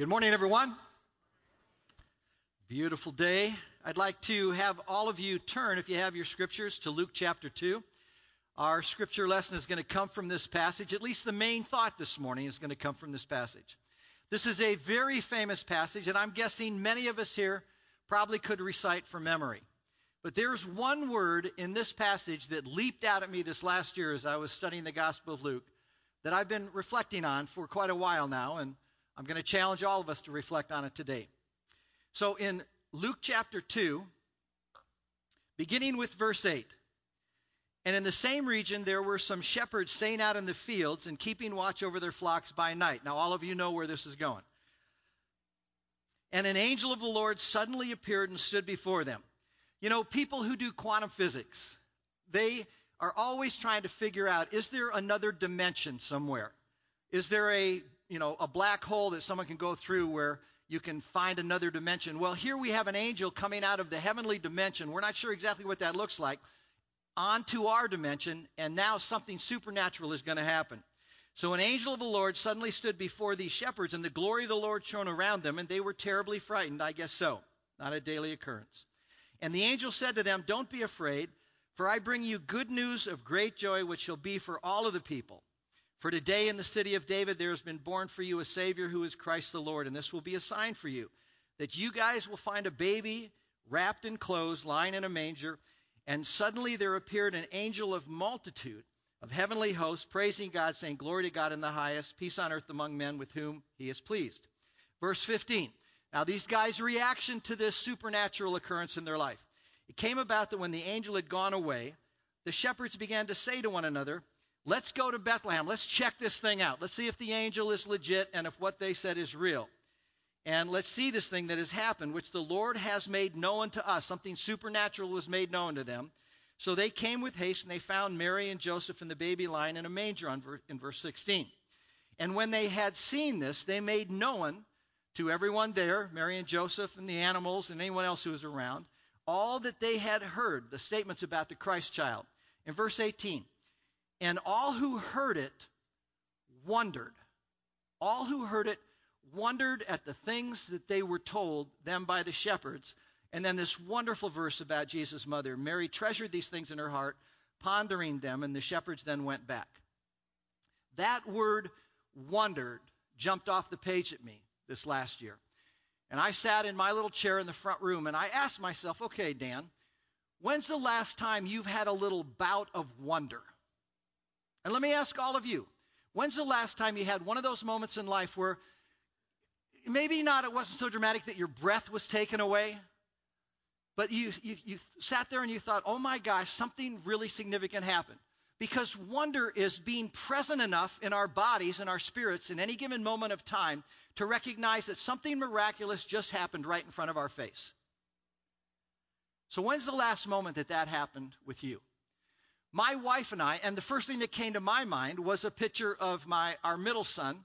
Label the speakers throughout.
Speaker 1: Good morning, everyone. Beautiful day. I'd like to have all of you turn, if you have your scriptures, to Luke chapter 2. Our scripture lesson is going to come from this passage. At least the main thought this morning is going to come from this passage. This is a very famous passage, and I'm guessing many of us here probably could recite from memory. But there's one word in this passage that leaped out at me this last year as I was studying the Gospel of Luke that I've been reflecting on for quite a while now, and I'm going to challenge all of us to reflect on it today. So in Luke chapter 2, beginning with verse 8, and in the same region there were some shepherds staying out in the fields and keeping watch over their flocks by night. Now, all of you know where this is going. And an angel of the Lord suddenly appeared and stood before them. You know, people who do quantum physics, they are always trying to figure out is there another dimension somewhere? Is there a, you know, a black hole that someone can go through where you can find another dimension? Well, here we have an angel coming out of the heavenly dimension. We're not sure exactly what that looks like onto our dimension, and now something supernatural is going to happen. So an angel of the Lord suddenly stood before these shepherds, and the glory of the Lord shone around them, and they were terribly frightened. I guess so. Not a daily occurrence. And the angel said to them, Don't be afraid, for I bring you good news of great joy, which shall be for all of the people. For today in the city of David there has been born for you a Savior who is Christ the Lord, and this will be a sign for you that you guys will find a baby wrapped in clothes lying in a manger. And suddenly there appeared an angel of multitude of heavenly hosts, praising God, saying, Glory to God in the highest, peace on earth among men with whom he is pleased. Verse 15. Now, these guys' reaction to this supernatural occurrence in their life. It came about that when the angel had gone away, the shepherds began to say to one another, Let's go to Bethlehem. Let's check this thing out. Let's see if the angel is legit and if what they said is real. And let's see this thing that has happened, which the Lord has made known to us. Something supernatural was made known to them. So they came with haste, and they found Mary and Joseph and the baby lying in a manger in verse 16. And when they had seen this, they made known to everyone there, Mary and Joseph and the animals and anyone else who was around, all that they had heard, the statements about the Christ child. In verse 18, and all who heard it wondered. All who heard it wondered at the things that they were told them by the shepherds. And then this wonderful verse about Jesus' mother. Mary treasured these things in her heart, pondering them, and the shepherds then went back. That word wondered jumped off the page at me this last year. And I sat in my little chair in the front room and I asked myself, okay, Dan, when's the last time you've had a little bout of wonder? And let me ask all of you, when's the last time you had one of those moments in life where maybe not, it wasn't so dramatic that your breath was taken away, but you, you, you sat there and you thought, oh my gosh, something really significant happened. Because wonder is being present enough in our bodies and our spirits in any given moment of time to recognize that something miraculous just happened right in front of our face. So, when's the last moment that that happened with you? My wife and I, and the first thing that came to my mind was a picture of my our middle son.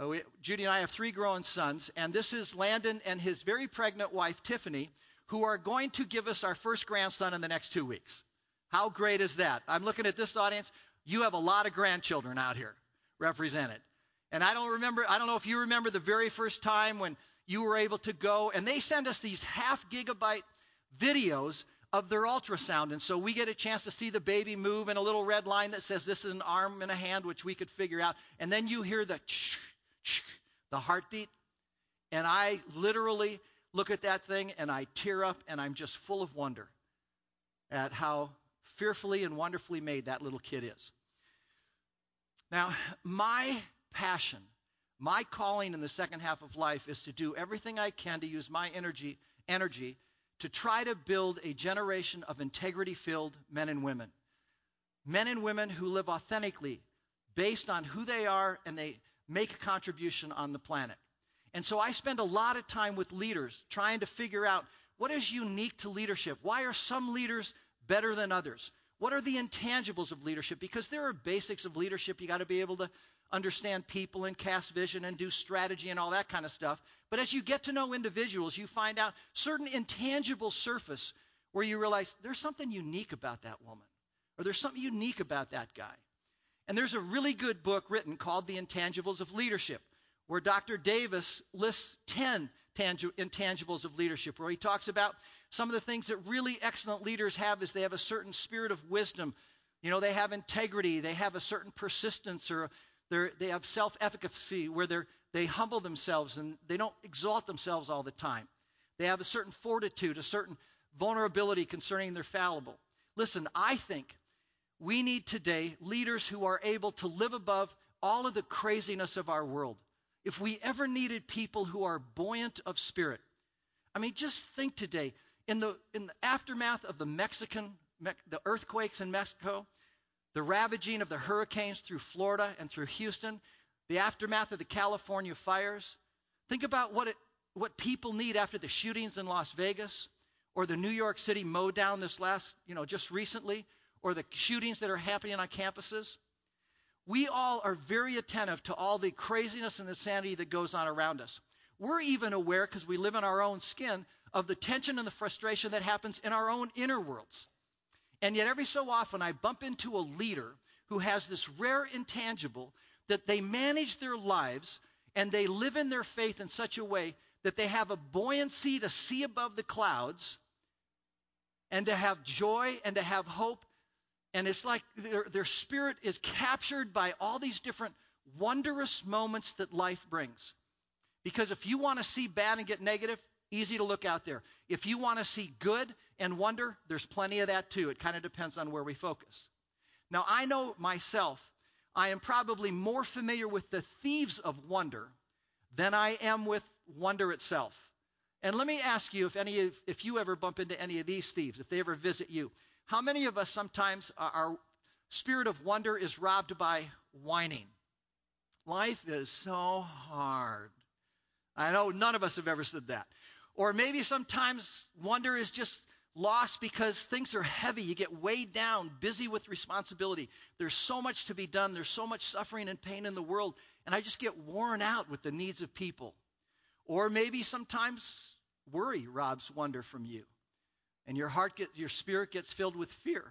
Speaker 1: Uh, we, Judy and I have three grown sons, and this is Landon and his very pregnant wife Tiffany, who are going to give us our first grandson in the next two weeks. How great is that? I'm looking at this audience. You have a lot of grandchildren out here represented. And I don't remember, I don't know if you remember the very first time when you were able to go, and they send us these half gigabyte videos of their ultrasound. And so we get a chance to see the baby move in a little red line that says this is an arm and a hand, which we could figure out. And then you hear the ch, the heartbeat. And I literally look at that thing and I tear up and I'm just full of wonder at how fearfully and wonderfully made that little kid is. Now, my passion, my calling in the second half of life is to do everything I can to use my energy energy to try to build a generation of integrity filled men and women. Men and women who live authentically based on who they are and they make a contribution on the planet. And so I spend a lot of time with leaders trying to figure out what is unique to leadership. Why are some leaders better than others? What are the intangibles of leadership? Because there are basics of leadership. You got to be able to understand people and cast vision and do strategy and all that kind of stuff. But as you get to know individuals, you find out certain intangible surface where you realize there's something unique about that woman or there's something unique about that guy. And there's a really good book written called The Intangibles of Leadership, where Dr. Davis lists 10 intangibles of leadership, where he talks about some of the things that really excellent leaders have is they have a certain spirit of wisdom. You know, they have integrity, they have a certain persistence, or they have self efficacy where they they humble themselves and they don't exalt themselves all the time. They have a certain fortitude, a certain vulnerability concerning their fallible. Listen, I think we need today leaders who are able to live above all of the craziness of our world. If we ever needed people who are buoyant of spirit, I mean, just think today in the in the aftermath of the Mexican the earthquakes in Mexico, the ravaging of the hurricanes through Florida and through Houston, the aftermath of the California fires. Think about what it what people need after the shootings in Las Vegas or the New York City mow down this last, you know, just recently, or the shootings that are happening on campuses. We all are very attentive to all the craziness and insanity that goes on around us. We're even aware, because we live in our own skin, of the tension and the frustration that happens in our own inner worlds. And yet, every so often, I bump into a leader who has this rare intangible that they manage their lives and they live in their faith in such a way that they have a buoyancy to see above the clouds and to have joy and to have hope. And it's like their, their spirit is captured by all these different wondrous moments that life brings. Because if you want to see bad and get negative, easy to look out there. If you want to see good and wonder, there's plenty of that too. It kind of depends on where we focus. Now, I know myself, I am probably more familiar with the thieves of wonder than I am with wonder itself. And let me ask you if any of, if you ever bump into any of these thieves, if they ever visit you, how many of us sometimes uh, our spirit of wonder is robbed by whining? Life is so hard. I know none of us have ever said that. Or maybe sometimes wonder is just lost because things are heavy. You get weighed down, busy with responsibility. There's so much to be done. There's so much suffering and pain in the world. And I just get worn out with the needs of people. Or maybe sometimes worry robs wonder from you. And your heart gets, your spirit gets filled with fear.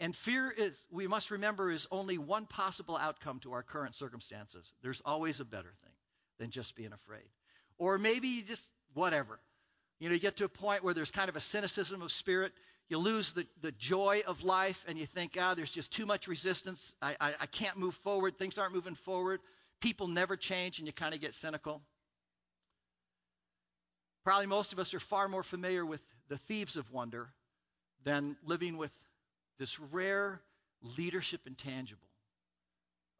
Speaker 1: And fear is, we must remember, is only one possible outcome to our current circumstances. There's always a better thing than just being afraid. Or maybe you just, whatever. You know, you get to a point where there's kind of a cynicism of spirit. You lose the, the joy of life and you think, ah, there's just too much resistance. I, I, I can't move forward. Things aren't moving forward. People never change and you kind of get cynical. Probably most of us are far more familiar with the thieves of wonder than living with this rare leadership intangible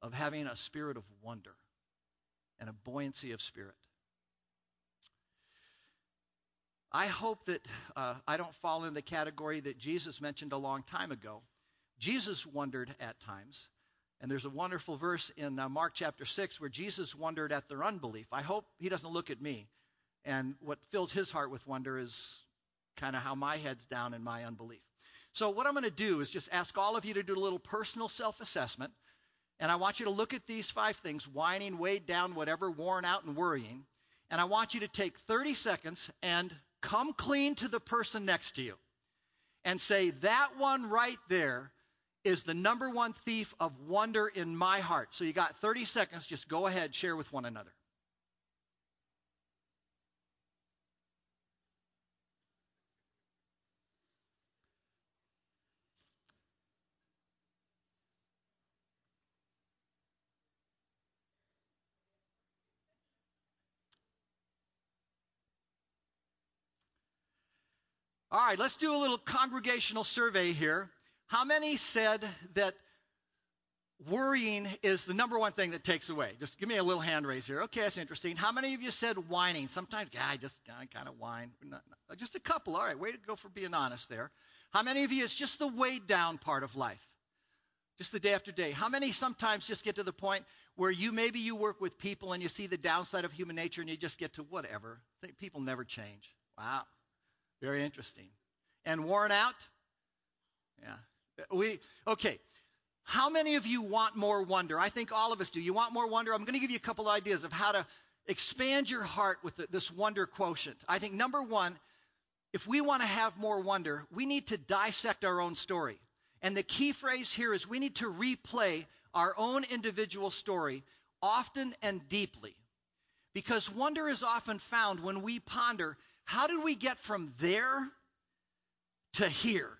Speaker 1: of having a spirit of wonder and a buoyancy of spirit. I hope that uh, I don't fall in the category that Jesus mentioned a long time ago. Jesus wondered at times. And there's a wonderful verse in uh, Mark chapter 6 where Jesus wondered at their unbelief. I hope he doesn't look at me. And what fills his heart with wonder is kind of how my head's down in my unbelief. So, what I'm going to do is just ask all of you to do a little personal self assessment. And I want you to look at these five things whining, weighed down, whatever, worn out, and worrying. And I want you to take 30 seconds and come clean to the person next to you and say, That one right there is the number one thief of wonder in my heart. So, you got 30 seconds. Just go ahead, share with one another. All right, let's do a little congregational survey here. How many said that worrying is the number one thing that takes away? Just give me a little hand raise here. Okay, that's interesting. How many of you said whining? Sometimes, yeah, I just I kind of whine. Just a couple. All right, way to go for being honest there. How many of you, it's just the weighed down part of life? Just the day after day. How many sometimes just get to the point where you maybe you work with people and you see the downside of human nature and you just get to whatever? People never change. Wow. Very interesting. And worn out? Yeah. We okay. How many of you want more wonder? I think all of us do. You want more wonder? I'm going to give you a couple ideas of how to expand your heart with this wonder quotient. I think number one, if we want to have more wonder, we need to dissect our own story. And the key phrase here is we need to replay our own individual story often and deeply. Because wonder is often found when we ponder how did we get from there to here?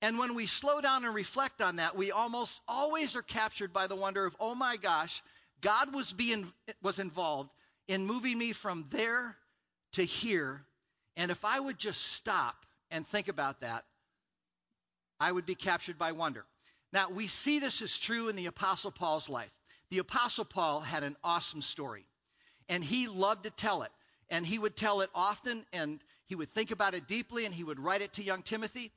Speaker 1: And when we slow down and reflect on that, we almost always are captured by the wonder of, oh my gosh, God was being was involved in moving me from there to here. And if I would just stop and think about that, I would be captured by wonder. Now, we see this is true in the Apostle Paul's life. The Apostle Paul had an awesome story, and he loved to tell it. And he would tell it often, and he would think about it deeply, and he would write it to young Timothy.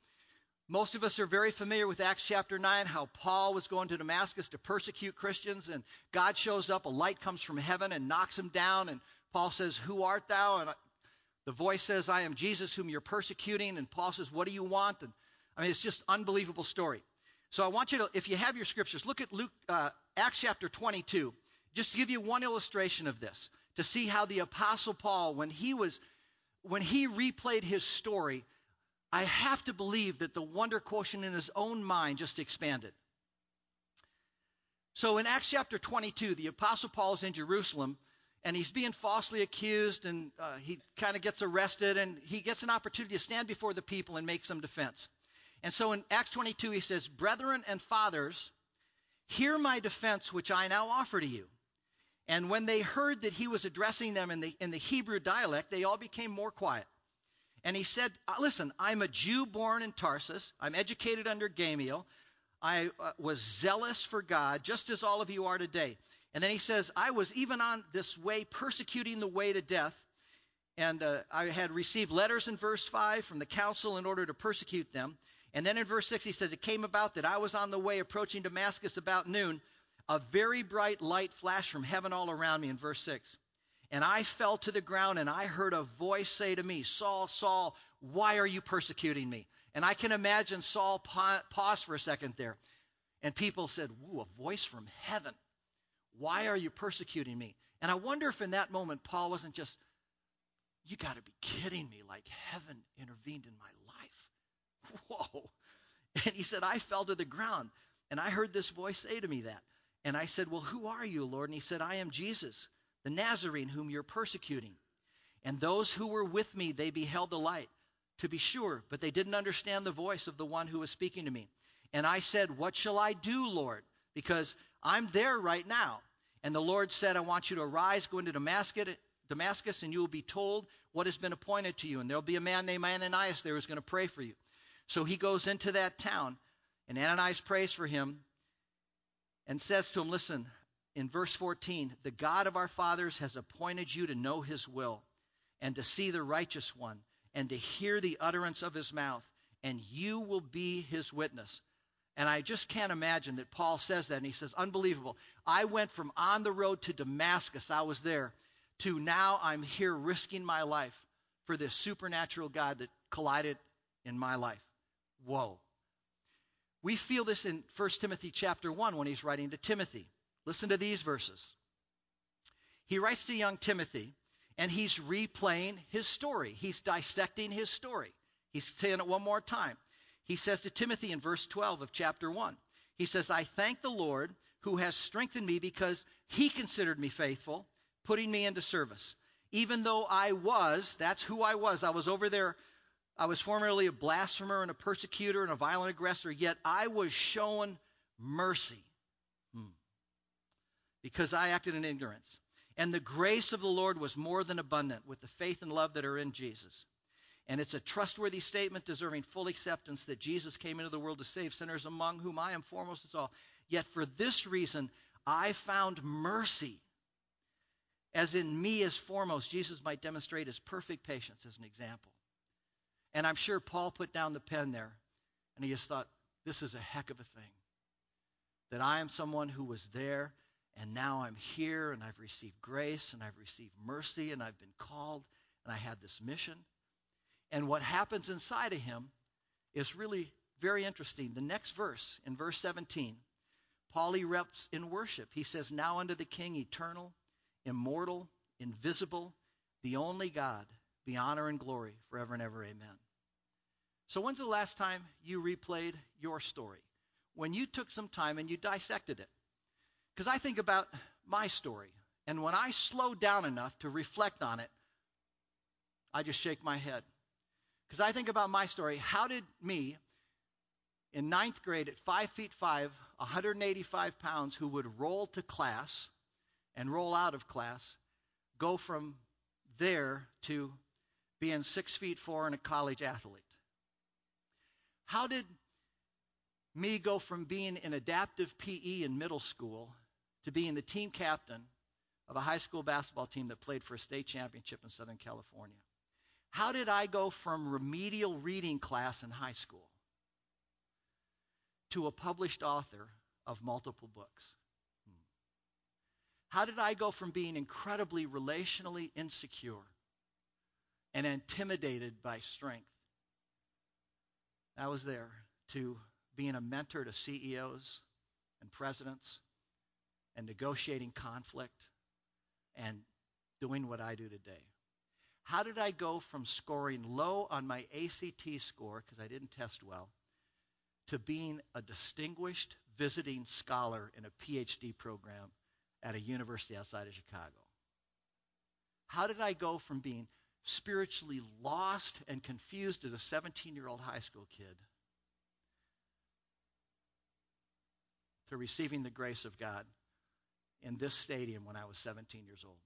Speaker 1: Most of us are very familiar with Acts chapter 9, how Paul was going to Damascus to persecute Christians, and God shows up, a light comes from heaven and knocks him down, and Paul says, Who art thou? And the voice says, I am Jesus whom you're persecuting, and Paul says, What do you want? And I mean, it's just unbelievable story. So I want you to, if you have your scriptures, look at Luke, uh, Acts chapter 22, just to give you one illustration of this, to see how the Apostle Paul, when he was, when he replayed his story, I have to believe that the wonder quotient in his own mind just expanded. So in Acts chapter 22, the Apostle Paul is in Jerusalem and he's being falsely accused and uh, he kind of gets arrested and he gets an opportunity to stand before the people and make some defense. And so in Acts 22, he says, Brethren and fathers, hear my defense which I now offer to you. And when they heard that he was addressing them in the, in the Hebrew dialect, they all became more quiet. And he said, uh, Listen, I'm a Jew born in Tarsus. I'm educated under Gamaliel. I uh, was zealous for God, just as all of you are today. And then he says, I was even on this way persecuting the way to death. And uh, I had received letters in verse 5 from the council in order to persecute them. And then in verse 6, he says, It came about that I was on the way approaching Damascus about noon. A very bright light flashed from heaven all around me, in verse 6. And I fell to the ground, and I heard a voice say to me, Saul, Saul, why are you persecuting me? And I can imagine Saul pause for a second there. And people said, Woo, a voice from heaven. Why are you persecuting me? And I wonder if in that moment Paul wasn't just, You got to be kidding me, like heaven intervened in my life. Whoa. And he said, I fell to the ground. And I heard this voice say to me that. And I said, Well, who are you, Lord? And he said, I am Jesus, the Nazarene, whom you're persecuting. And those who were with me, they beheld the light, to be sure, but they didn't understand the voice of the one who was speaking to me. And I said, What shall I do, Lord? Because I'm there right now. And the Lord said, I want you to arise, go into Damascus, Damascus, and you will be told what has been appointed to you. And there'll be a man named Ananias there who's going to pray for you. So he goes into that town, and Ananias prays for him and says to him, Listen, in verse 14, the God of our fathers has appointed you to know his will and to see the righteous one and to hear the utterance of his mouth, and you will be his witness. And I just can't imagine that Paul says that. And he says, Unbelievable. I went from on the road to Damascus, I was there, to now I'm here risking my life for this supernatural God that collided in my life. Whoa. We feel this in 1 Timothy chapter 1 when he's writing to Timothy. Listen to these verses. He writes to young Timothy, and he's replaying his story. He's dissecting his story. He's saying it one more time. He says to Timothy in verse 12 of chapter 1, he says, I thank the Lord who has strengthened me because he considered me faithful, putting me into service. Even though I was, that's who I was, I was over there I was formerly a blasphemer and a persecutor and a violent aggressor, yet I was shown mercy hmm. because I acted in ignorance. And the grace of the Lord was more than abundant with the faith and love that are in Jesus. And it's a trustworthy statement deserving full acceptance that Jesus came into the world to save sinners, among whom I am foremost of all. Yet for this reason, I found mercy. As in me as foremost, Jesus might demonstrate his perfect patience as an example. And I'm sure Paul put down the pen there and he just thought, this is a heck of a thing. That I am someone who was there and now I'm here and I've received grace and I've received mercy and I've been called and I had this mission. And what happens inside of him is really very interesting. The next verse, in verse 17, Paul erupts in worship. He says, Now unto the King, eternal, immortal, invisible, the only God, be honor and glory forever and ever. Amen. So, when's the last time you replayed your story? When you took some time and you dissected it? Because I think about my story And when I slow down enough to reflect on it, I just shake my head. Because I think about my story. How did me, in ninth grade at five feet five, 185 pounds, who would roll to class and roll out of class, go from there to being six feet four and a college athlete? How did me go from being an adaptive PE in middle school to being the team captain of a high school basketball team that played for a state championship in Southern California? How did I go from remedial reading class in high school to a published author of multiple books? Hmm. How did I go from being incredibly relationally insecure and intimidated by strength? I was there to being a mentor to CEOs and presidents and negotiating conflict and doing what I do today. How did I go from scoring low on my ACT score because I didn't test well to being a distinguished visiting scholar in a PhD program at a university outside of Chicago? How did I go from being spiritually lost and confused as a 17 year old high school kid to receiving the grace of God in this stadium when I was 17 years old.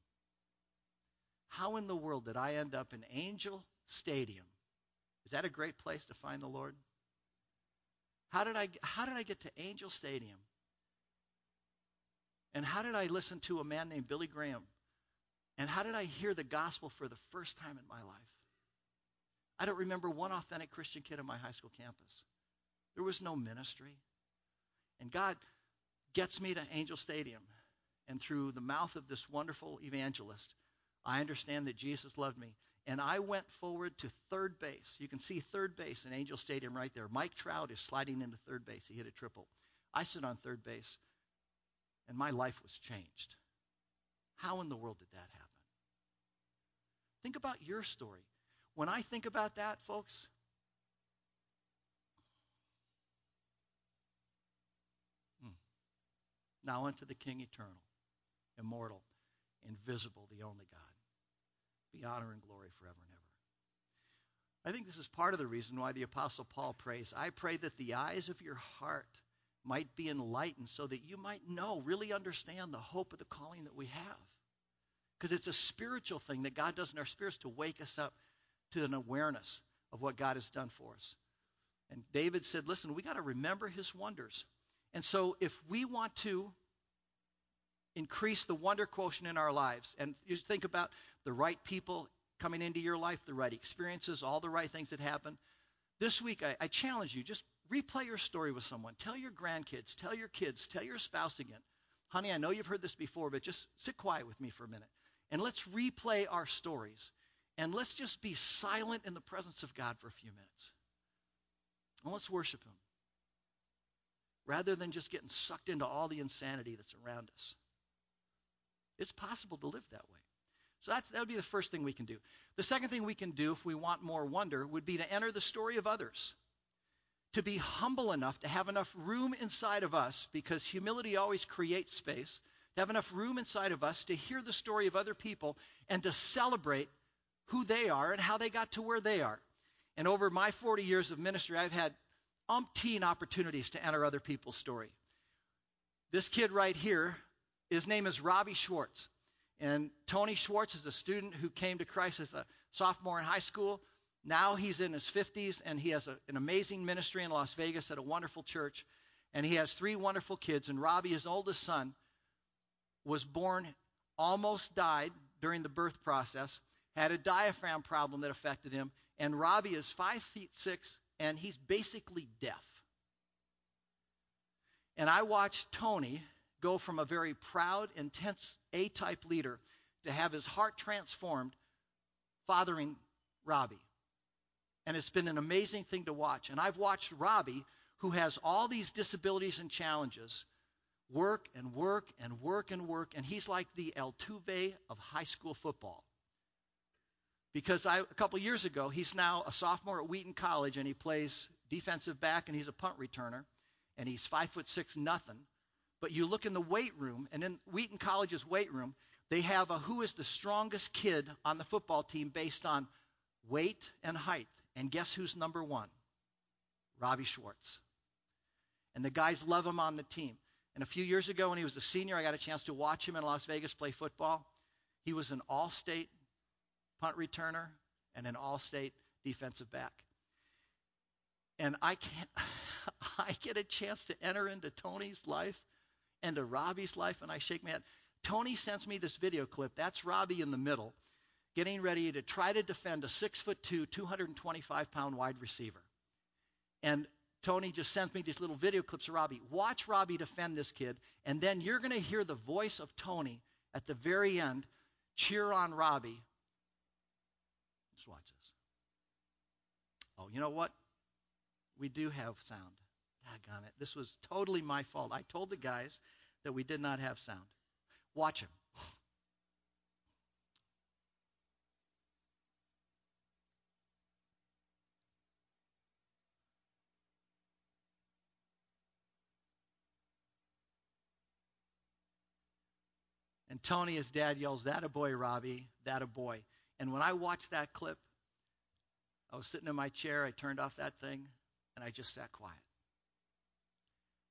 Speaker 1: How in the world did I end up in Angel Stadium? Is that a great place to find the Lord? How did I how did I get to Angel Stadium? And how did I listen to a man named Billy Graham? And how did I hear the gospel for the first time in my life? I don't remember one authentic Christian kid on my high school campus. There was no ministry. And God gets me to Angel Stadium. And through the mouth of this wonderful evangelist, I understand that Jesus loved me. And I went forward to third base. You can see third base in Angel Stadium right there. Mike Trout is sliding into third base. He hit a triple. I sit on third base, and my life was changed. How in the world did that happen? Think about your story. When I think about that, folks, hmm, Now unto the King eternal, immortal, invisible, the only God. Be honor and glory forever and ever. I think this is part of the reason why the Apostle Paul prays I pray that the eyes of your heart might be enlightened so that you might know, really understand the hope of the calling that we have. Because it's a spiritual thing that God does in our spirits to wake us up to an awareness of what God has done for us. And David said, listen, we got to remember his wonders. And so, if we want to increase the wonder quotient in our lives, and you think about the right people coming into your life, the right experiences, all the right things that happen, this week I, I challenge you just replay your story with someone. Tell your grandkids, tell your kids, tell your spouse again. Honey, I know you've heard this before, but just sit quiet with me for a minute. And let's replay our stories. And let's just be silent in the presence of God for a few minutes. And let's worship Him rather than just getting sucked into all the insanity that's around us. It's possible to live that way. So that would be the first thing we can do. The second thing we can do if we want more wonder would be to enter the story of others. To be humble enough to have enough room inside of us, because humility always creates space, to have enough room inside of us to hear the story of other people and to celebrate who they are and how they got to where they are. And over my 40 years of ministry, I've had umpteen opportunities to enter other people's story. This kid right here, his name is Robbie Schwartz. And Tony Schwartz is a student who came to Christ as a sophomore in high school. Now he's in his 50s and he has a, an amazing ministry in Las Vegas at a wonderful church. And he has three wonderful kids. And Robbie, his oldest son, was born, almost died during the birth process, had a diaphragm problem that affected him. And Robbie is five feet six and he's basically deaf. And I watched Tony go from a very proud, intense A type leader to have his heart transformed fathering Robbie. And it's been an amazing thing to watch. And I've watched Robbie, who has all these disabilities and challenges, work and work and work and work. And he's like the El Altuve of high school football because I, a couple years ago, he's now a sophomore at Wheaton College and he plays defensive back and he's a punt returner and he's five foot six nothing. But you look in the weight room and in Wheaton College's weight room, They have a who is the strongest kid on the football team based on weight and height. And guess who's number one? Robbie Schwartz. And the guys love him on the team. And a few years ago, when he was a senior, I got a chance to watch him in Las Vegas play football. He was an all state punt returner and an all state defensive back. And I can't, I get a chance to enter into Tony's life and to Robbie's life, and I shake my head. Tony sends me this video clip. That's Robbie in the middle, getting ready to try to defend a six foot two, 225 pound wide receiver. And Tony just sends me these little video clips of Robbie. Watch Robbie defend this kid, and then you're going to hear the voice of Tony at the very end cheer on Robbie. Just watch this. Oh, you know what? We do have sound. Daggone it. This was totally my fault. I told the guys that we did not have sound. Watch him. And Tony, his dad, yells, That a boy, Robbie, that a boy. And when I watched that clip, I was sitting in my chair, I turned off that thing, and I just sat quiet.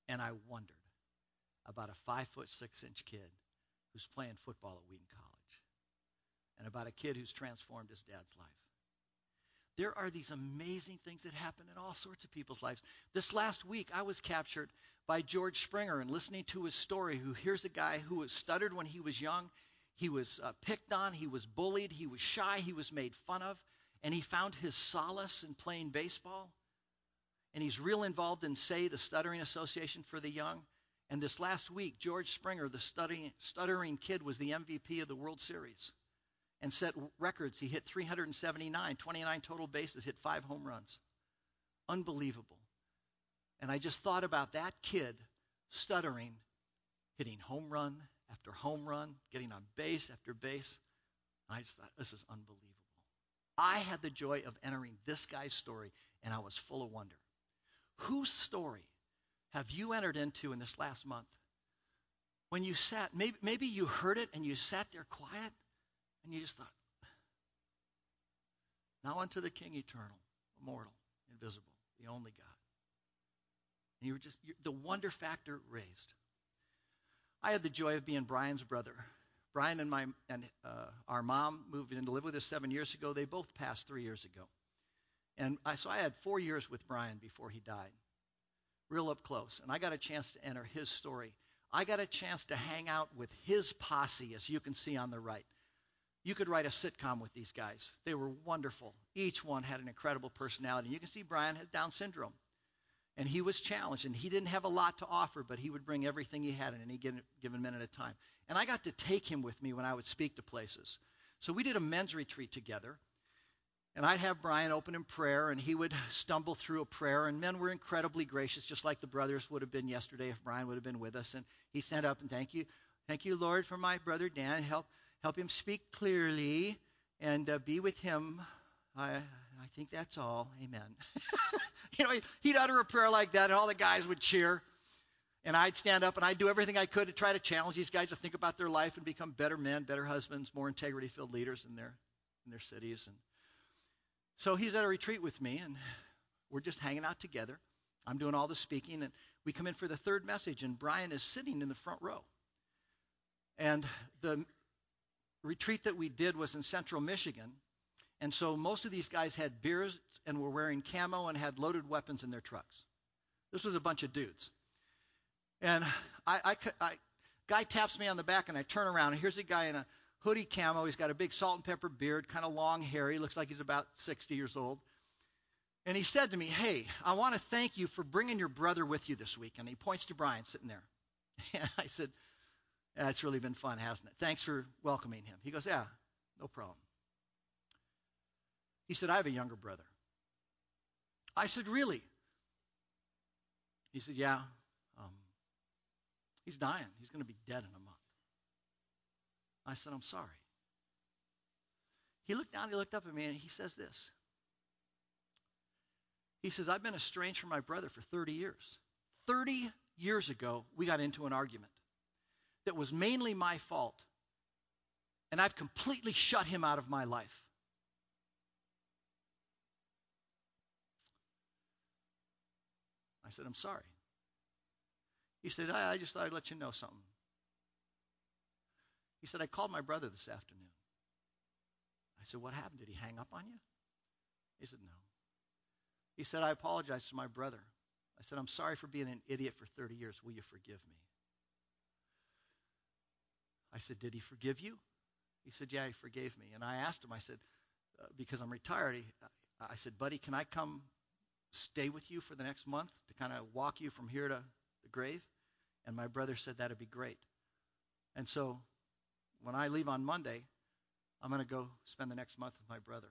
Speaker 1: And I wondered about a five foot six inch kid who's playing football at Wheaton College, and about a kid who's transformed his dad's life. There are these amazing things that happen in all sorts of people's lives. This last week, I was captured by George Springer and listening to his story. Who here's a guy who was stuttered when he was young, he was uh, picked on, he was bullied, he was shy, he was made fun of, and he found his solace in playing baseball. And he's real involved in, say, the Stuttering Association for the Young. And this last week, George Springer, the stuttering, stuttering kid, was the MVP of the World Series and set records. He hit 379, 29 total bases, hit five home runs. Unbelievable. And I just thought about that kid stuttering, hitting home run after home run, getting on base after base. I just thought, this is unbelievable. I had the joy of entering this guy's story, and I was full of wonder. Whose story have you entered into in this last month? When you sat, maybe, maybe you heard it and you sat there quiet and you just thought, now unto the King eternal, immortal, invisible, the only God. And you were just, the wonder factor raised. I had the joy of being Brian's brother. Brian and my and uh, our mom moved in to live with us seven years ago. They both passed three years ago, and I, so I had four years with Brian before he died, real up close. And I got a chance to enter his story. I got a chance to hang out with his posse, as you can see on the right. You could write a sitcom with these guys. They were wonderful. Each one had an incredible personality. You can see Brian had Down syndrome. And he was challenged, and he didn't have a lot to offer, but he would bring everything he had in any given minute a time. And I got to take him with me when I would speak to places. So we did a men's retreat together. And I'd have Brian open in prayer, and he would stumble through a prayer. And men were incredibly gracious, just like the brothers would have been yesterday if Brian would have been with us. And he stand up and thank you, thank you, Lord, for my brother Dan. Help help him speak clearly, and uh, be with him. I, I think that's all. Amen. you know, he'd utter a prayer like that, and all the guys would cheer. And I'd stand up and I'd do everything I could to try to challenge these guys to think about their life and become better men, better husbands, more integrity filled leaders in their, in their cities. And so he's at a retreat with me, and we're just hanging out together. I'm doing all the speaking, and we come in for the third message, and Brian is sitting in the front row. And the retreat that we did was in central Michigan. And so most of these guys had beards and were wearing camo and had loaded weapons in their trucks. This was a bunch of dudes. And I, I, I guy taps me on the back and I turn around and here's a guy in a hoodie camo. He's got a big salt and pepper beard, kind of long hair. He looks like he's about 60 years old. And he said to me, Hey, I want to thank you for bringing your brother with you this week. And he points to Brian sitting there. And I said, yeah, it's really been fun, hasn't it? Thanks for welcoming him. He goes, Yeah, no problem. He said, I have a younger brother. I said, Really? He said, Yeah. Um, he's dying. He's going to be dead in a month. I said, I'm sorry. He looked down, he looked up at me, and he says this. He says, I've been estranged from my brother for 30 years. 30 years ago, we got into an argument that was mainly my fault. and I've completely shut him out of my life. I said, I'm sorry. He said, I, I just thought I'd let you know something. He said, I called my brother this afternoon. I said, What happened? Did he hang up on you? He said, No. He said, I apologize to my brother. I said, I'm sorry for being an idiot for 30 years. Will you forgive me? I said, Did he forgive you? He said, Yeah, he forgave me. And I asked him, I said, uh, Because I'm retired, he, I said, Buddy, can I come stay with you for the next month to kind of walk you from here to the grave? And my brother said, That'd be great. And so when I leave on Monday, I'm going to go spend the next month with my brother.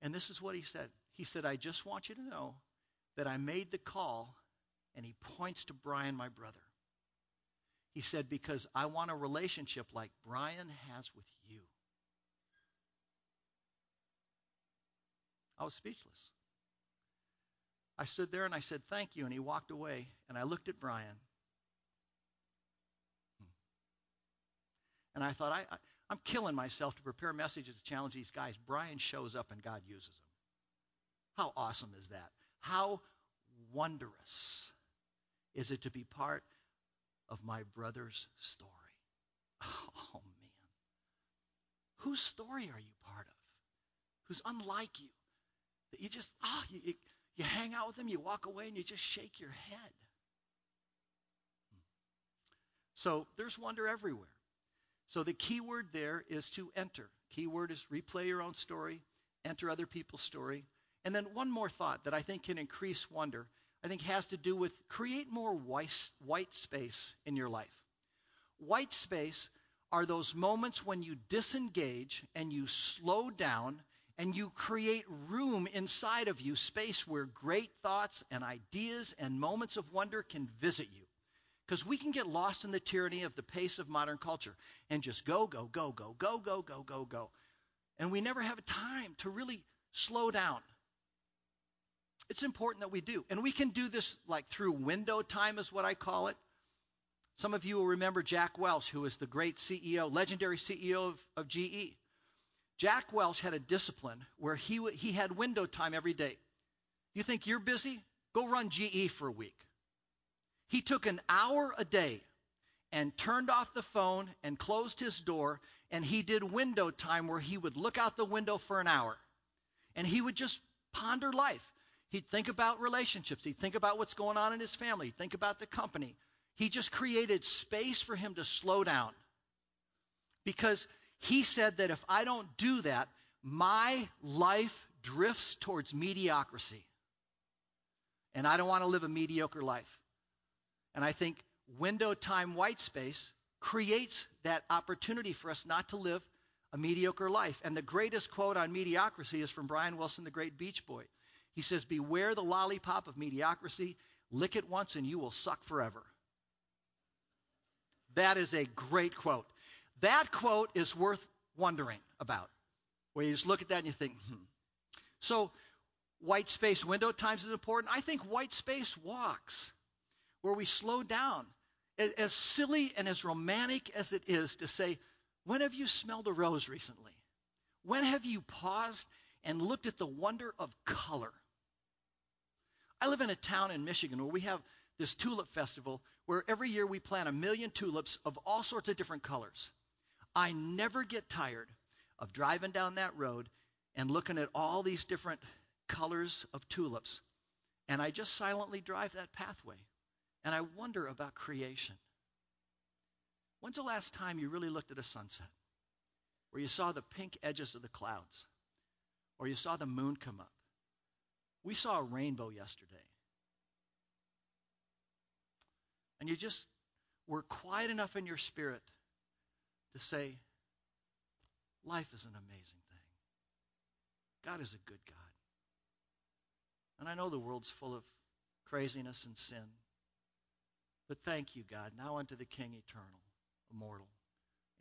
Speaker 1: And this is what he said. He said, I just want you to know that I made the call, and he points to Brian, my brother. He said, Because I want a relationship like Brian has with you. I was speechless. I stood there and I said, Thank you. And he walked away. And I looked at Brian. And I thought, I, I, I'm killing myself to prepare messages to challenge these guys. Brian shows up and God uses him. How awesome is that? How wondrous is it to be part of my brother's story? Oh, man. Whose story are you part of? Who's unlike you? That you just, ah, oh, you, you hang out with them, you walk away, and you just shake your head. So there's wonder everywhere. So the key word there is to enter. Key word is replay your own story, enter other people's story. And then one more thought that I think can increase wonder, I think has to do with create more white space in your life. White space are those moments when you disengage and you slow down and you create room inside of you, space where great thoughts and ideas and moments of wonder can visit you. Because we can get lost in the tyranny of the pace of modern culture and just go, go, go, go, go, go, go, go, go. And we never have a time to really slow down. It's important that we do. And we can do this like through window time, is what I call it. Some of you will remember Jack Welch, who was the great CEO, legendary CEO of, of GE. Jack Welch had a discipline where he, he had window time every day. You think you're busy? Go run GE for a week. He took an hour a day and turned off the phone and closed his door, and he did window time where he would look out the window for an hour. And he would just ponder life. He'd think about relationships. He'd think about what's going on in his family. He'd think about the company. He just created space for him to slow down. Because he said that if I don't do that, my life drifts towards mediocrity. And I don't want to live a mediocre life. And I think window time white space creates that opportunity for us not to live a mediocre life. And the greatest quote on mediocrity is from Brian Wilson, the great Beach Boy. He says, Beware the lollipop of mediocrity. Lick it once and you will suck forever. That is a great quote. That quote is worth wondering about, where you just look at that and you think, hmm. So, white space window times is important. I think white space walks where we slow down. As silly and as romantic as it is to say, when have you smelled a rose recently? When have you paused and looked at the wonder of color? I live in a town in Michigan where we have this tulip festival where every year we plant a million tulips of all sorts of different colors. I never get tired of driving down that road and looking at all these different colors of tulips. And I just silently drive that pathway. And I wonder about creation. When's the last time you really looked at a sunset? Where you saw the pink edges of the clouds? Or you saw the moon come up? We saw a rainbow yesterday. And you just were quiet enough in your spirit to say, life is an amazing thing. God is a good God. And I know the world's full of craziness and sin. But thank you, God, now unto the King eternal, immortal,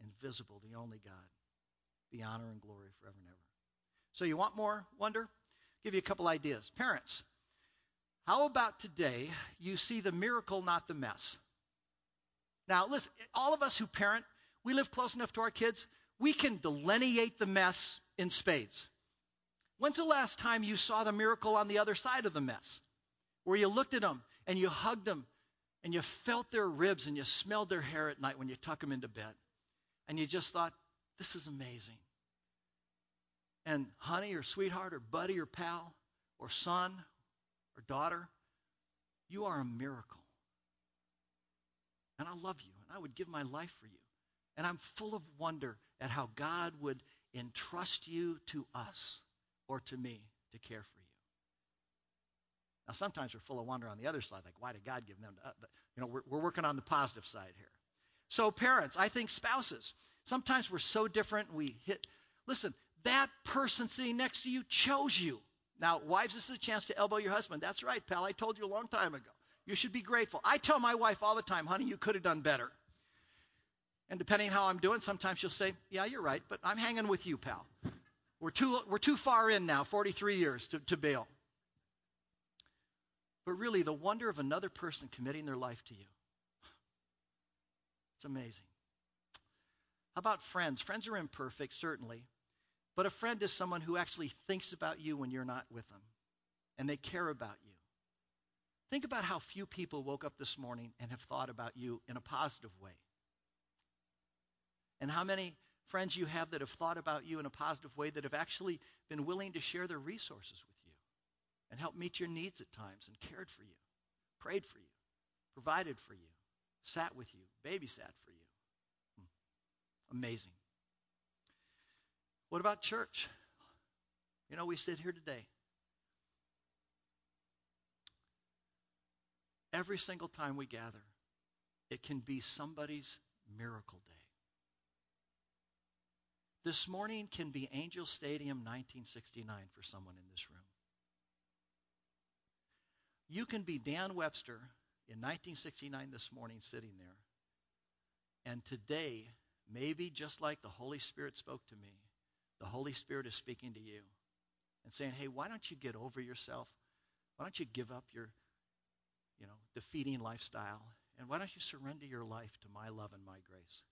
Speaker 1: invisible, the only God, the honor and glory forever and ever. So you want more wonder? Give you a couple ideas. Parents, how about today you see the miracle, not the mess? Now, listen, all of us who parent, we live close enough to our kids. we can delineate the mess in spades. When's the last time you saw the miracle on the other side of the mess? Where you looked at them and you hugged them and you felt their ribs and you smelled their hair at night when you tuck them into bed. And you just thought, this is amazing. And honey or sweetheart or buddy or pal or son or daughter, you are a miracle. And I love you and I would give my life for you. And I'm full of wonder at how God would entrust you to us or to me to care for you. Now, sometimes we're full of wonder on the other side, like, why did God give them to us? But, you know, we're, we're working on the positive side here. So, parents, I think spouses, sometimes we're so different, we hit. Listen, that person sitting next to you chose you. Now, wives, this is a chance to elbow your husband. That's right, pal. I told you a long time ago. You should be grateful. I tell my wife all the time, honey, you could have done better. And depending on how I'm doing, sometimes she'll say, yeah, you're right, but I'm hanging with you, pal. We're too, we're too far in now, 43 years to, to bail. But really, the wonder of another person committing their life to you. It's amazing. How about friends? Friends are imperfect, certainly. But a friend is someone who actually thinks about you when you're not with them, and they care about you. Think about how few people woke up this morning and have thought about you in a positive way. And how many friends you have that have thought about you in a positive way that have actually been willing to share their resources with you and help meet your needs at times and cared for you, prayed for you, provided for you, sat with you, babysat for you. Hmm. Amazing. What about church? You know, we sit here today. Every single time we gather, it can be somebody's miracle day. This morning can be Angel Stadium 1969 for someone in this room. You can be Dan Webster in 1969 this morning sitting there. And today, maybe just like the Holy Spirit spoke to me, the Holy Spirit is speaking to you and saying, hey, why don't you get over yourself? Why don't you give up your, you know, defeating lifestyle? And why don't you surrender your life to my love and my grace?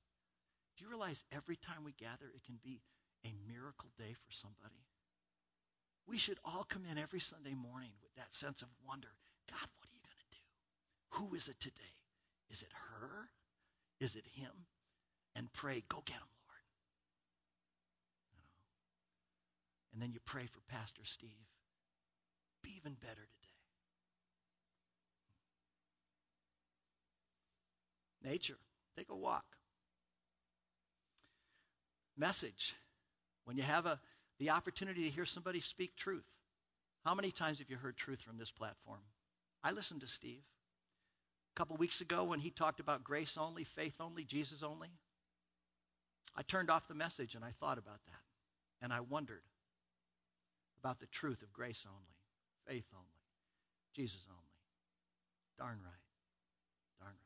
Speaker 1: Do you realize every time we gather, it can be a miracle day for somebody? We should all come in every Sunday morning with that sense of wonder. God, what are you going to do? Who is it today? Is it her? Is it him? And pray, go get him, And then you pray for Pastor Steve. Be even better today. Nature, take a walk. Message. When you have a, the opportunity to hear somebody speak truth. How many times have you heard truth from this platform? I listened to Steve. A couple weeks ago when he talked about grace only, faith only, Jesus only, I turned off the message and I thought about that. And I wondered, about the truth of grace only, faith only, Jesus only. Darn right. Darn right.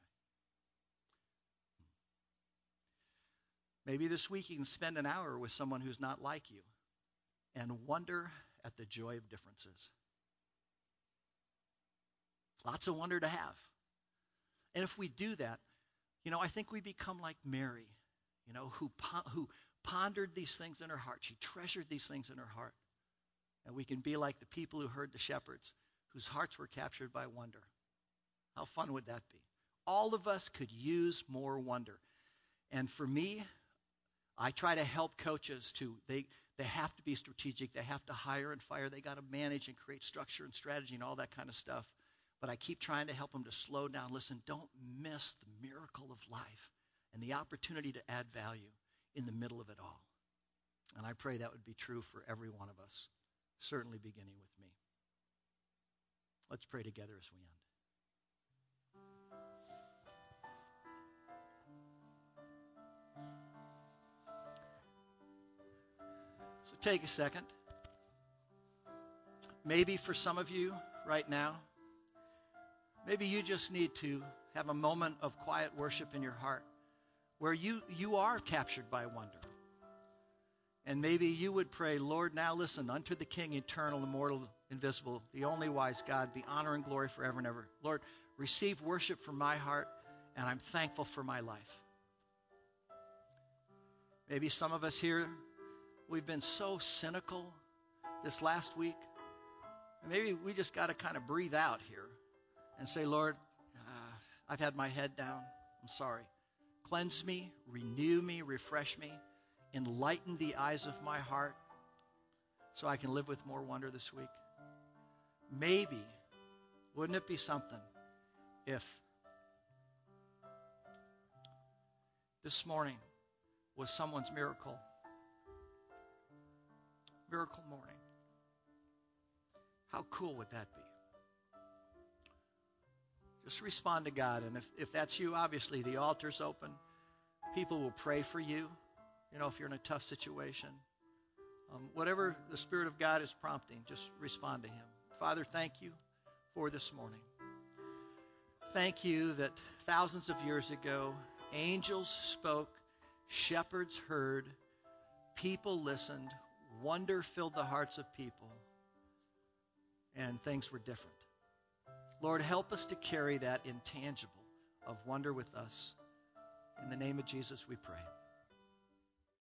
Speaker 1: Hmm. Maybe this week you can spend an hour with someone who's not like you and wonder at the joy of differences. Lots of wonder to have. And if we do that, you know, I think we become like Mary, you know, who, who pondered these things in her heart. She treasured these things in her heart. And we can be like the people who heard the shepherds, whose hearts were captured by wonder. How fun would that be? All of us could use more wonder. And for me, I try to help coaches to they they have to be strategic. They have to hire and fire. They got to manage and create structure and strategy and all that kind of stuff. But I keep trying to help them to slow down. Listen, don't miss the miracle of life and the opportunity to add value in the middle of it all. And I pray that would be true for every one of us certainly beginning with me. Let's pray together as we end. So take a second. Maybe for some of you right now, maybe you just need to have a moment of quiet worship in your heart where you, you are captured by wonder. And maybe you would pray, Lord, now listen, unto the King, eternal, immortal, invisible, the only wise God, be honor and glory forever and ever. Lord, receive worship from my heart, and I'm thankful for my life. Maybe some of us here, we've been so cynical this last week. And maybe we just got to kind of breathe out here and say, Lord, uh, I've had my head down. I'm sorry. Cleanse me, renew me, refresh me, enlighten the eyes of my heart so I can live with more wonder this week. Maybe, wouldn't it be something if this morning was someone's miracle? Miracle morning. How cool would that be? Just respond to God. And if, if that's you, obviously the altar's open. People will pray for you, you know, if you're in a tough situation. Um, whatever the Spirit of God is prompting, just respond to Him. Father, thank you for this morning. Thank you that thousands of years ago, angels spoke, shepherds heard, people listened, wonder filled the hearts of people, and things were different. Lord, help us to carry that intangible of wonder with us. In the name of Jesus, we pray.